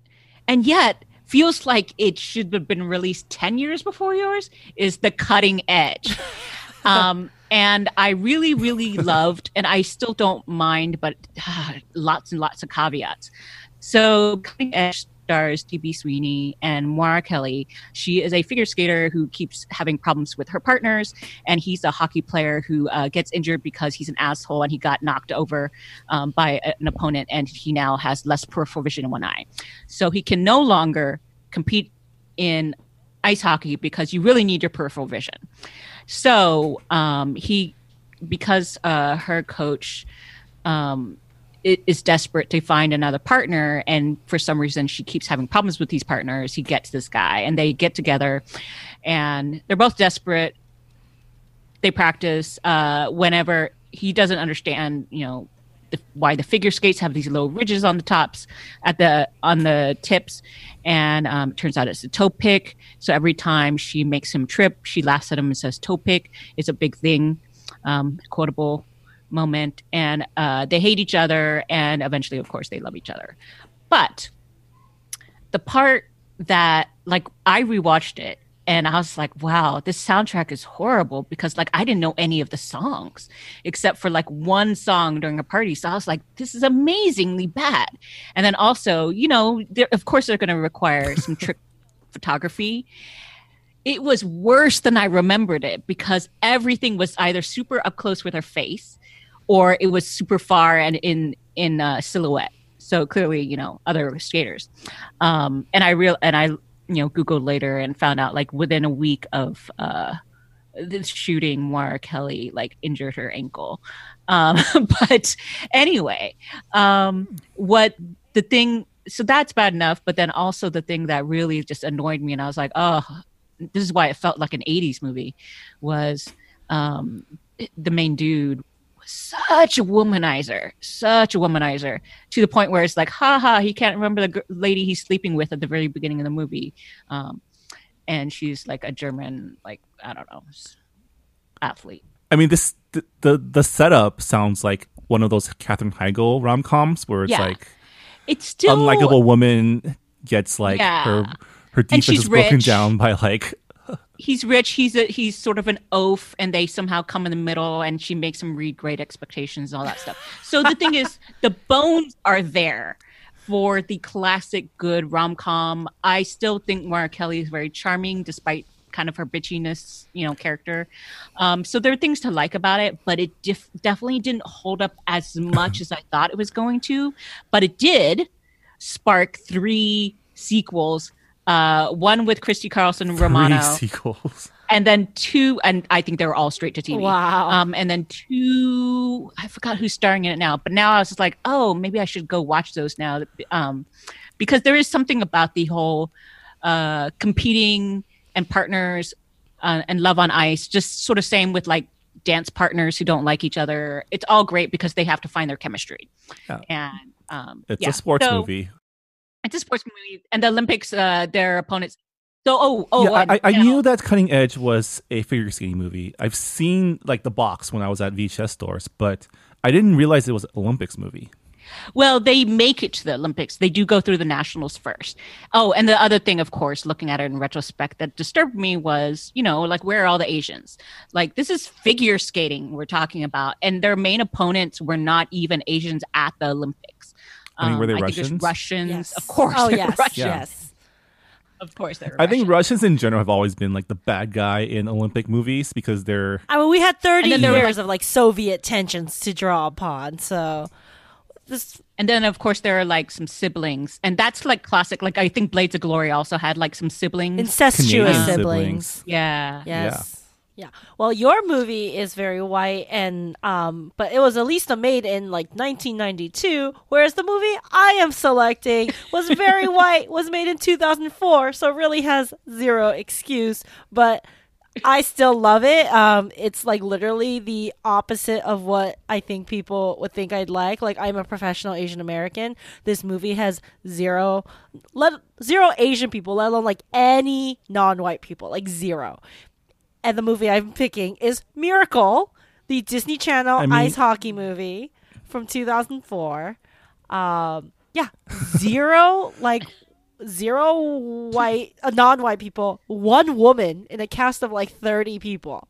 and yet feels like it should have been released ten years before yours. Is the Cutting Edge. um, and I really, really loved, and I still don't mind, but ah, lots and lots of caveats. So, Cutting Edge stars D.B. Sweeney and Moira Kelly. She is a figure skater who keeps having problems with her partners, and he's a hockey player who uh, gets injured because he's an asshole and he got knocked over um, by an opponent, and he now has less peripheral vision in one eye. So he can no longer compete in ice hockey because you really need your peripheral vision. So um, he, because uh, her coach um, is desperate to find another partner, and for some reason she keeps having problems with these partners. He gets this guy, and they get together, and they're both desperate. They practice uh, whenever he doesn't understand, you know, the, why the figure skates have these low ridges on the tops at the on the tips and um, it turns out it's a toe pick so every time she makes him trip she laughs at him and says toe pick it's a big thing um, quotable moment and uh, they hate each other and eventually of course they love each other. But the part that like i rewatched it and i was like wow this soundtrack is horrible because like i didn't know any of the songs except for like one song during a party. So i was like this is amazingly bad. And then also you know they're- of course they're going to require some trick photography. It was worse than i remembered it because everything was either super up close with her face or it was super far and in in uh, silhouette. So clearly you know other skaters. Um and i real and i you know googled later and found out like within a week of uh this shooting Moira Kelly like injured her ankle. Um but anyway um what the thing so that's bad enough but then also the thing that really just annoyed me and i was like oh this is why it felt like an 80s movie was um the main dude such a womanizer such a womanizer to the point where it's like ha ha he can't remember the gr- lady he's sleeping with at the very beginning of the movie um and she's like a german like i don't know athlete I mean, this the, the the setup sounds like one of those Katherine Heigl rom coms where it's Yeah. like it's still unlikable woman gets like Yeah. her her defense is broken rich. down by like he's rich he's a he's sort of an oaf and they somehow come in the middle and she makes him read great expectations and all that stuff. So the thing is the bones are there for the classic good rom-com. I still think Moira Kelly is very charming despite kind of her bitchiness you know character. Um, so there are things to like about it but it def- definitely didn't hold up as much as i thought it was going to. But it did spark three sequels uh, one with Christy Carlson Romano, three sequels. and then two, and I think they were all straight to TV. Wow. Um, and then two, I forgot who's starring in it now, but now I was just like, oh, maybe I should go watch those now, um, because there is something about the whole uh, competing and partners uh, and love on ice. Just sort of same with like dance partners who don't like each other. It's all great because they have to find their chemistry. Yeah. And um, It's yeah. a sports So- movie. It's a sports movie, and the Olympics, uh, their opponents. So, oh, oh, yeah, I, I and knew that Cutting Edge was a figure skating movie. I've seen like the box when I was at VHS stores, but I didn't realize it was an Olympics movie. Well, they make it to the Olympics. They do go through the nationals first. Oh, and the other thing, of course, looking at it in retrospect, that disturbed me was, you know, like where are all the Asians? Like this is figure skating we're talking about, and their main opponents were not even Asians at the Olympics. I mean, were they um, think there's Russians? Russians, Yes. of course. Oh yes, Russians. Yes. Of course, they're. I think Russians in general have always been like the bad guy in Olympic movies because they're I mean, we had 30 And then were, years of like Soviet tensions to draw upon. So this And then, of course, there are like some siblings, and that's like classic. Like I think Blades of Glory also had like some siblings. incestuous siblings. siblings. yeah, Yes. Yeah. Well, your movie is very white, and um, but it was at least made in like 1992, whereas the movie I am selecting was very white, was made in 2004, so it really has zero excuse. But I still love it. Um, it's like literally the opposite of what I think people would think I'd like. Like I'm a professional Asian American. This movie has zero, let zero Asian people, let alone like any non-white people, like zero. And the movie I'm picking is Miracle, the Disney Channel I mean- ice hockey movie from 2004. Um, yeah, zero like zero white, uh, non-white people, one woman in a cast of like 30 people.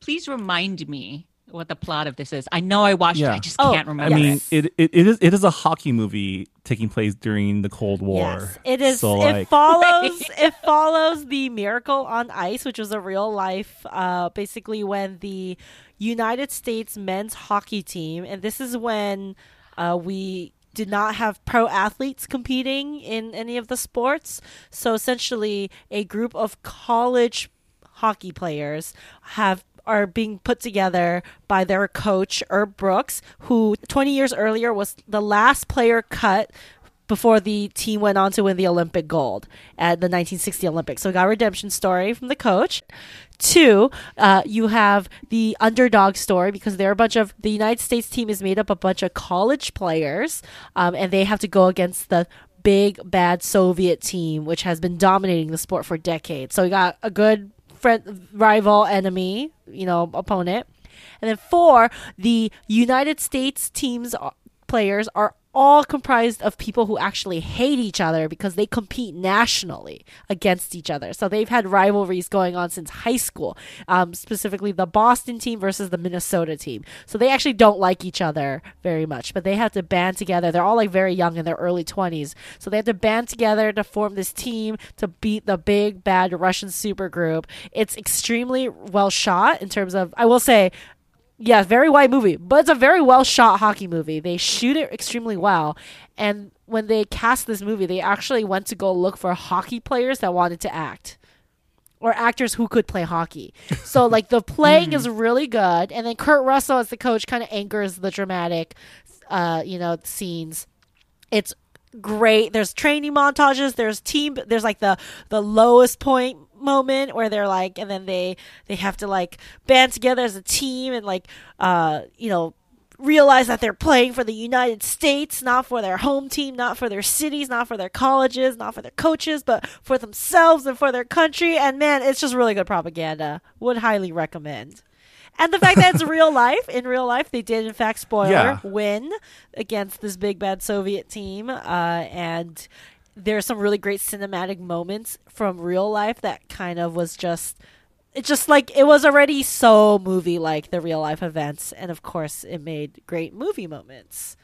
Please remind me what the plot of this is. I know I watched it. I just Oh, can't remember. I mean, Yes. it, it it is it is a hockey movie taking place during the Cold War. Yes, it is. So it like, follows. it follows the Miracle on Ice, which was a real life. Uh, basically, when the United States men's hockey team, and this is when uh, we did not have pro athletes competing in any of the sports. So essentially, a group of college hockey players have are being put together by their coach Herb Brooks, who 20 years earlier was the last player cut before the team went on to win the Olympic gold at the 1960 Olympics. So we got redemption story from the coach. Two, uh, you have the underdog story because they're a bunch of the United States team is made up of a bunch of college players, um, and they have to go against the big bad Soviet team, which has been dominating the sport for decades. So we got a good friend, rival, enemy, you know, opponent. And then four, the United States teams uh, players are all comprised of people who actually hate each other because they compete nationally against each other. So they've had rivalries going on since high school, um, specifically the Boston team versus the Minnesota team. So they actually don't like each other very much, but they have to band together. They're all like very young in their early 20s. So they have to band together to form this team to beat the big bad Russian supergroup. It's extremely well shot in terms of, I will say, yeah, very white movie, but it's a very well shot hockey movie. They shoot it extremely well. And when they cast this movie, they actually went to go look for hockey players that wanted to act or actors who could play hockey. So like the playing is really good and then Kurt Russell as the coach kind of anchors the dramatic uh, you know, scenes. It's great. There's training montages, there's team there's like the the lowest point moment where they're like and then they they have to like band together as a team and like uh you know realize that they're playing for the United States, not for their home team, not for their cities, not for their colleges, not for their coaches, but for themselves and for their country. And man, it's just really good propaganda. Would highly recommend. And the fact that it's real life, in real life, they did, in fact, spoiler, Yeah. win against this big bad Soviet team. Uh, and there's some really great cinematic moments from real life that kind of was just it just like it was already so movie like the real life events and of course it made great movie moments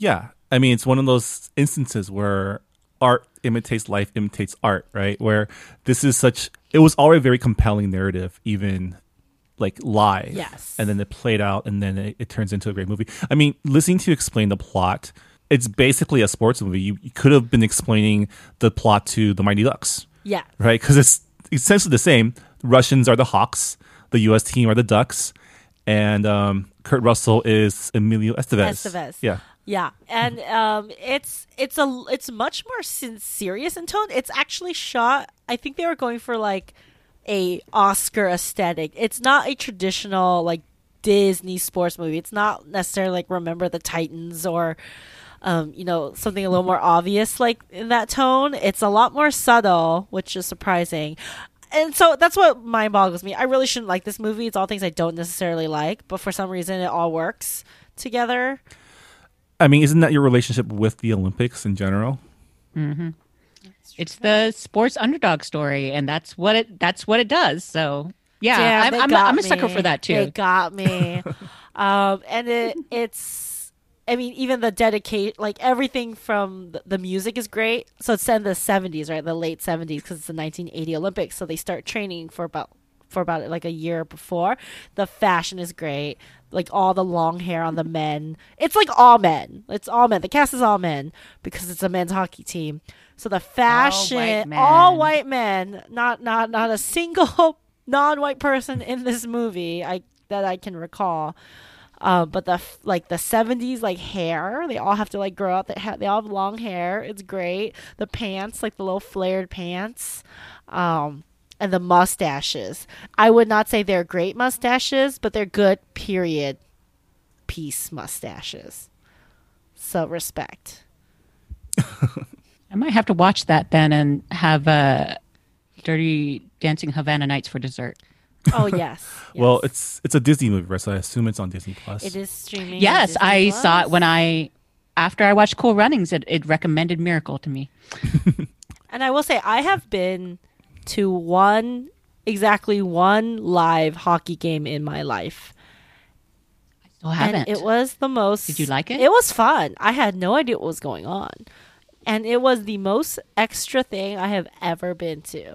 yeah, I mean, it's one of those instances where art imitates life, imitates art, right? Where this is such, it was already a very compelling narrative, even like live. Yes. And then it played out, and then it, it turns into a great movie. I mean, listening to you explain the plot, it's basically a sports movie. You, you could have been explaining the plot to the Mighty Ducks, yeah right? Because it's essentially the same. Russians are the Hawks, the U.S. team are the Ducks, and um, Kurt Russell is Emilio Estevez. Estevez. Yeah. yeah and um it's it's a it's much more sin- serious in tone it's actually shot i think they were going for like a oscar aesthetic it's not a traditional like disney sports movie it's not necessarily like remember the titans or um, you know, something a little more obvious like in that tone. It's a lot more subtle, which is surprising. And so that's what mind boggles me. I really shouldn't like this movie. It's all things I don't necessarily like, but for some reason it all works together. I mean, isn't that your relationship with the Olympics in general? it's the sports underdog story, and that's what it that's what it does. So yeah, Damn, I'm, I'm, got I'm a sucker for that They too. got me. um, and it it's I mean, even the dedicate, like everything from the, the music is great. So it's in the 70s, right? The late 70s, because it's the 1980 Olympics. So they start training for about for about like a year before. The fashion is great. Like all the long hair on the men. It's like all men. It's all men. The cast is all men because it's a men's hockey team. So the fashion, all white men, men. not not not a single non-white person in this movie I that I can recall. Uh, but the like the 70s like hair they all have to like grow out they, ha- they all have long hair. It's great. The pants like the little flared pants um and the mustaches. I would not say they're great mustaches but they're good period piece mustaches. So respect. I might have to watch that then and have uh, Dirty Dancing Havana Nights for dessert. Oh yes, Well, it's it's a Disney movie, right? So I assume it's on Disney Plus. it is streaming Yes, Disney I saw it when I after I watched Cool Runnings. It, it recommended Miracle to me. And I will say, I have been to one, exactly one live hockey game in my life. I still haven't. And it was the most. Did you like it? It was fun. I had no idea what was going on. And it was the most extra thing I have ever been to.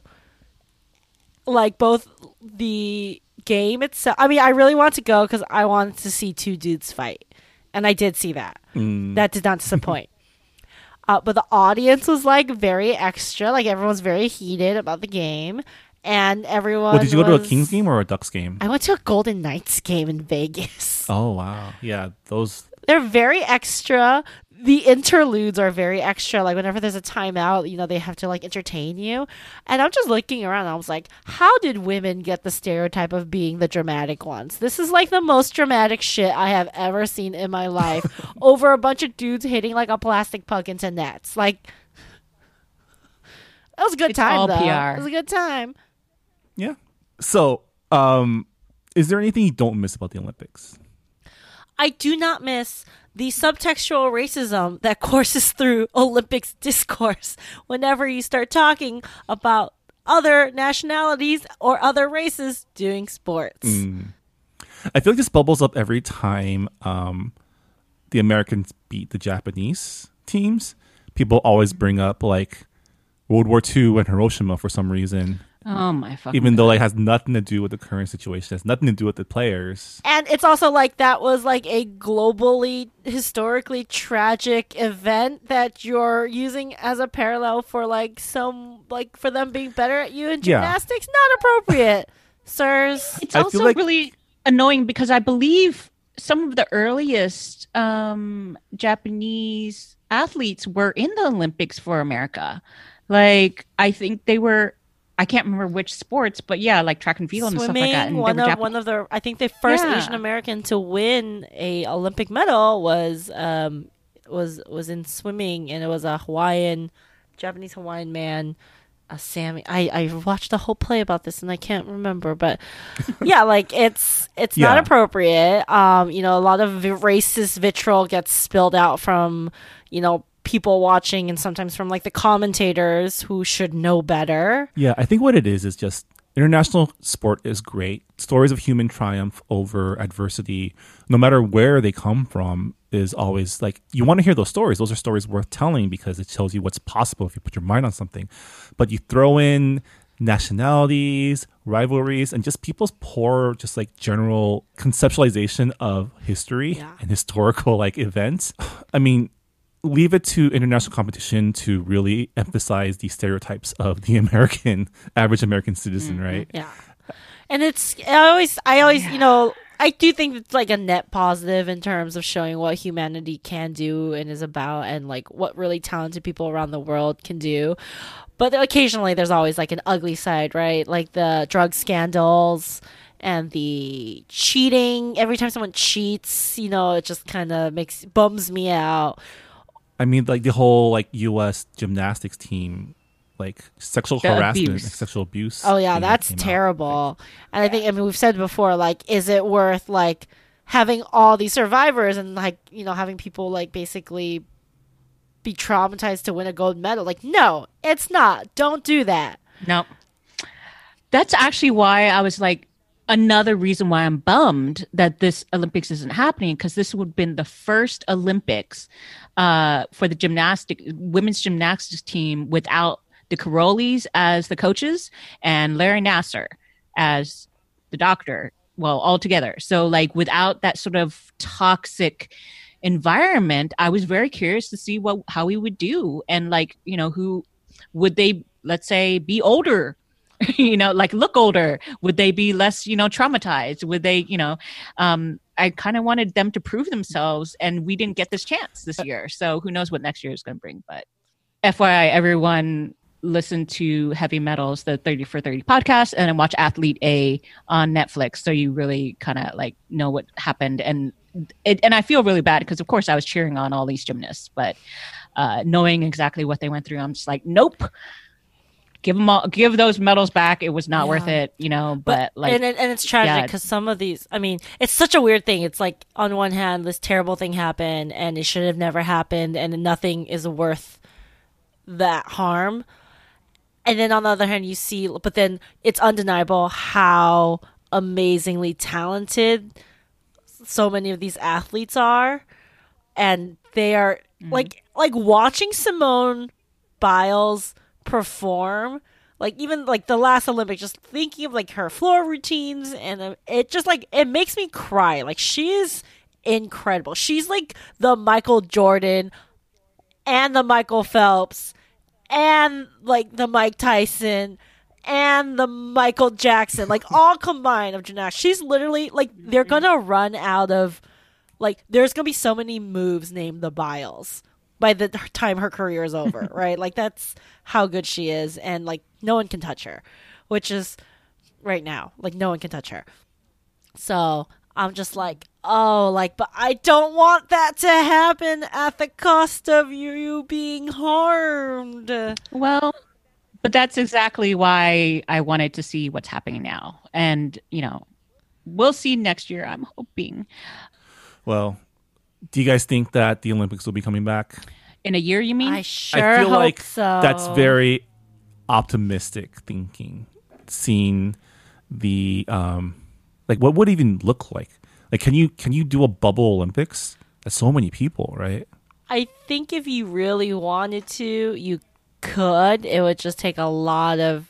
Like, both the game itself. I mean, I really want to go because I wanted to see two dudes fight. And I did see that. That did not disappoint. Uh, but the audience was like very extra. Like everyone's very heated about the game, and everyone. well, did you go to a Kings game or a Ducks game? I went to a Golden Knights game in Vegas. Oh wow, yeah, those. They're very extra. The interludes are very extra. Like whenever there's a timeout, you know they have to like entertain you. And I'm just looking around. And I was like, how did women get the stereotype of being the dramatic ones? This is like the most dramatic shit I have ever seen in my life. over a bunch of dudes hitting like a plastic puck into nets. Like that was a good It's time. all though. PR. It was a good time. Yeah. So, um, is there anything you don't miss about the Olympics? I do not miss the subtextual racism that courses through Olympics discourse whenever you start talking about other nationalities or other races doing sports. I feel like this bubbles up every time um, the Americans beat the Japanese teams. People always bring up like World War II and Hiroshima for some reason, Oh my fucking! even though like has nothing to do with the current situation. It has nothing to do with the players. And it's also like that was like a globally, historically tragic event that you're using as a parallel for like some, like for them being better at you in Yeah. gymnastics. Not appropriate, sirs. It's I also like- really annoying because I believe some of the earliest um, Japanese athletes were in the Olympics for America. Like I think they were. I can't remember which sports, but yeah, like track and field and stuff like that. And one of Jap- one of the I think the first Yeah. Asian American to win a Olympic medal was um was was in swimming and it was a Hawaiian Japanese Hawaiian man a Sammy I I watched the whole play about this and I can't remember but yeah like it's it's not appropriate um you know a lot of racist vitriol gets spilled out from you know people watching and sometimes from like the commentators who should know better Yeah, I think what it is is just international sport is great. Stories of human triumph over adversity, no matter where they come from, is always like you want to hear those stories. Those are stories worth telling because it shows you what's possible if you put your mind on something. But you throw in nationalities, rivalries, and just people's poor, just like general conceptualization of history Yeah. and historical like events. I mean, leave it to international competition to really emphasize the stereotypes of the American average American citizen, mm-hmm. right? Yeah. And it's I always I always you know I do think it's like a net positive in terms of showing what humanity can do and is about and like what really talented people around the world can do. But occasionally there's always like an ugly side, right? Like the drug scandals and the cheating. Every time someone cheats, you know, it just kind of makes bums me out. I mean, like the whole like U.S. gymnastics team, like sexual The harassment, abuse. and sexual abuse. Oh yeah, thing that that's out. terrible. And I think I mean we've said before like is it worth like having all these survivors and like, you know, having people like basically be traumatized to win a gold medal? Like no, it's not. Don't do that. No. That's actually why I was like another reason why I'm bummed that this Olympics isn't happening because this would have been the first Olympics uh, for the gymnastic women's gymnastics team without the Karolyis as the coaches and Larry Nassar as the doctor. Well, all together. So, like, without that sort of toxic environment, I was very curious to see what how he would do, and like, you know, who would they, let's say, be older you know like look older would they be less you know traumatized would they you know um i kind of wanted them to prove themselves and we didn't get this chance this year. So who knows what next year is going to bring but fyi everyone listen to heavy medals the 30 for 30 podcast and then watch athlete a on netflix so you really kind of like know what happened. And it, and i feel really bad because of course i was cheering on all these gymnasts but uh, knowing exactly what they went through i'm just like nope give them all give those medals back. It was not Yeah. worth it you know but, like and it, and it's tragic yeah. because some of these i mean it's such a weird thing. It's like on one hand this terrible thing happened and it should have never happened and nothing is worth that harm. And then on the other hand you see but then it's undeniable how amazingly talented so many of these athletes are. And they are mm-hmm. like like watching Simone Biles perform like even like the last Olympic just thinking of like her floor routines and uh, it just like it makes me cry. Like she is incredible. She's like the Michael Jordan and the Michael Phelps and like the Mike Tyson and the Michael Jackson, like all combined of gymnastics. She's literally like they're gonna run out of like there's gonna be so many moves named the Biles by the time her career is over, right? Like that's how good she is, and like no one can touch her, which is right now, like no one can touch her. So I'm just like, oh, like, but I don't want that to happen at the cost of you being harmed. well but that's exactly why i wanted to see what's happening now and you know we'll see next year i'm hoping Well, do you guys think that the Olympics will be coming back? in a year you mean I sure I feel hope like so. that's very optimistic thinking. Seeing the um, like, what would it even look like? Like, can you can you do a bubble Olympics? That's so many people, right? I think if you really wanted to, you could. It would just take a lot of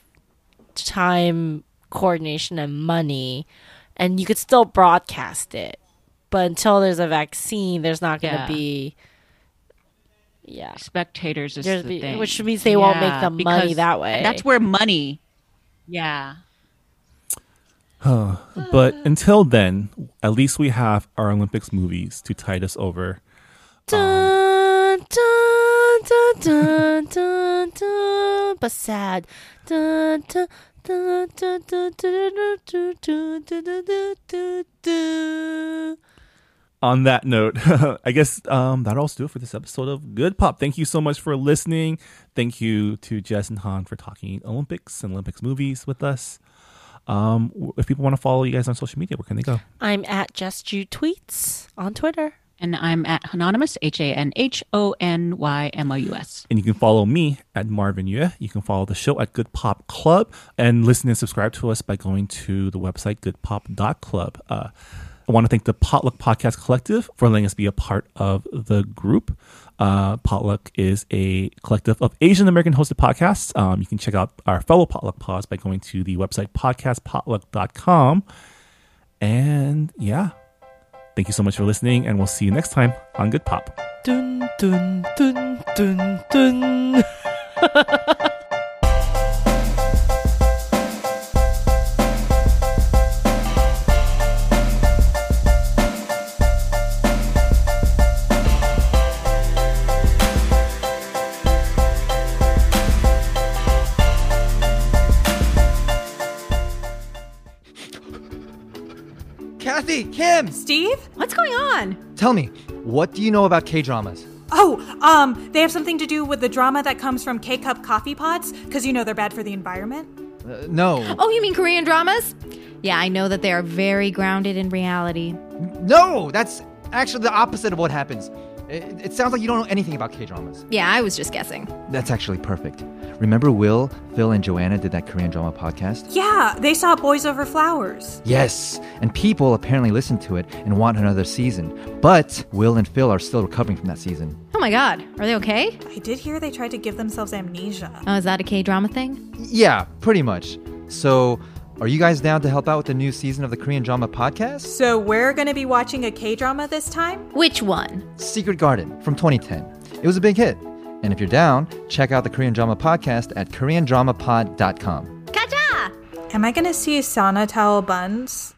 time, coordination, and money, and you could still broadcast it. But until there's a vaccine, there's not going to Yeah. be. Yeah. spectators is There's the the- thing. which means they won't make the money that way. That's where money. Yeah. But until then, at least we have our Olympics movies to tide us over. Dun, dun, dun, dun, dun, dun, but sad. Dun, dun, dun, dun, dun, dun, dun, dun, dun, dun, dun, dun, dun, dun. On that note, I guess um, that'll do it for this episode of Good Pop. Thank you so much for listening. Thank you to Jess and Han for talking Olympics and Olympics movies with us. Um, if people want to follow you guys on social media, where can they go? I'm at Just You Tweets on Twitter. And I'm at Hanonymous, H A N H O N Y M O U S. And you can follow me at Marvin Yue. You can follow the show at Good Pop Club and listen and subscribe to us by going to the website goodpop.club. Uh, I want to thank the Potluck Podcast Collective for letting us be a part of the group. Uh, Potluck is a collective of Asian American hosted podcasts. Um, you can check out our fellow Potluck pods by going to the website podcastpotluck.com. And yeah, thank you so much for listening, and we'll see you next time on Good Pop. Dun, dun, dun, dun, dun. Kathy, Kim, Steve, what's going on? tell me, what do you know about K dramas? Oh, um, they have something to do with the drama that comes from K cup coffee pots, because you know they're bad for the environment. Uh, no. Oh, you mean Korean dramas? Yeah, I know that they are very grounded in reality. No, that's actually the opposite of what happens. It, it sounds like you don't know anything about K dramas. Yeah, I was just guessing. That's actually perfect. Remember Will, Phil, and Joanna did that Korean drama podcast? Yeah, they saw Boys Over Flowers. Yes, and people apparently listened to it and want another season. But Will and Phil are still recovering from that season. Oh my god, are they okay? I did hear they tried to give themselves amnesia. Oh, is that a K drama thing? Yeah, pretty much. So, are you guys down to help out with the new season of the Korean drama podcast? So we're going to be watching a K drama this time? Which one? Secret Garden from 2010. It was a big hit. And if you're down, check out the Korean drama podcast at koreandramapod.com. Kaja! Am I going to see Sana Towel Buns?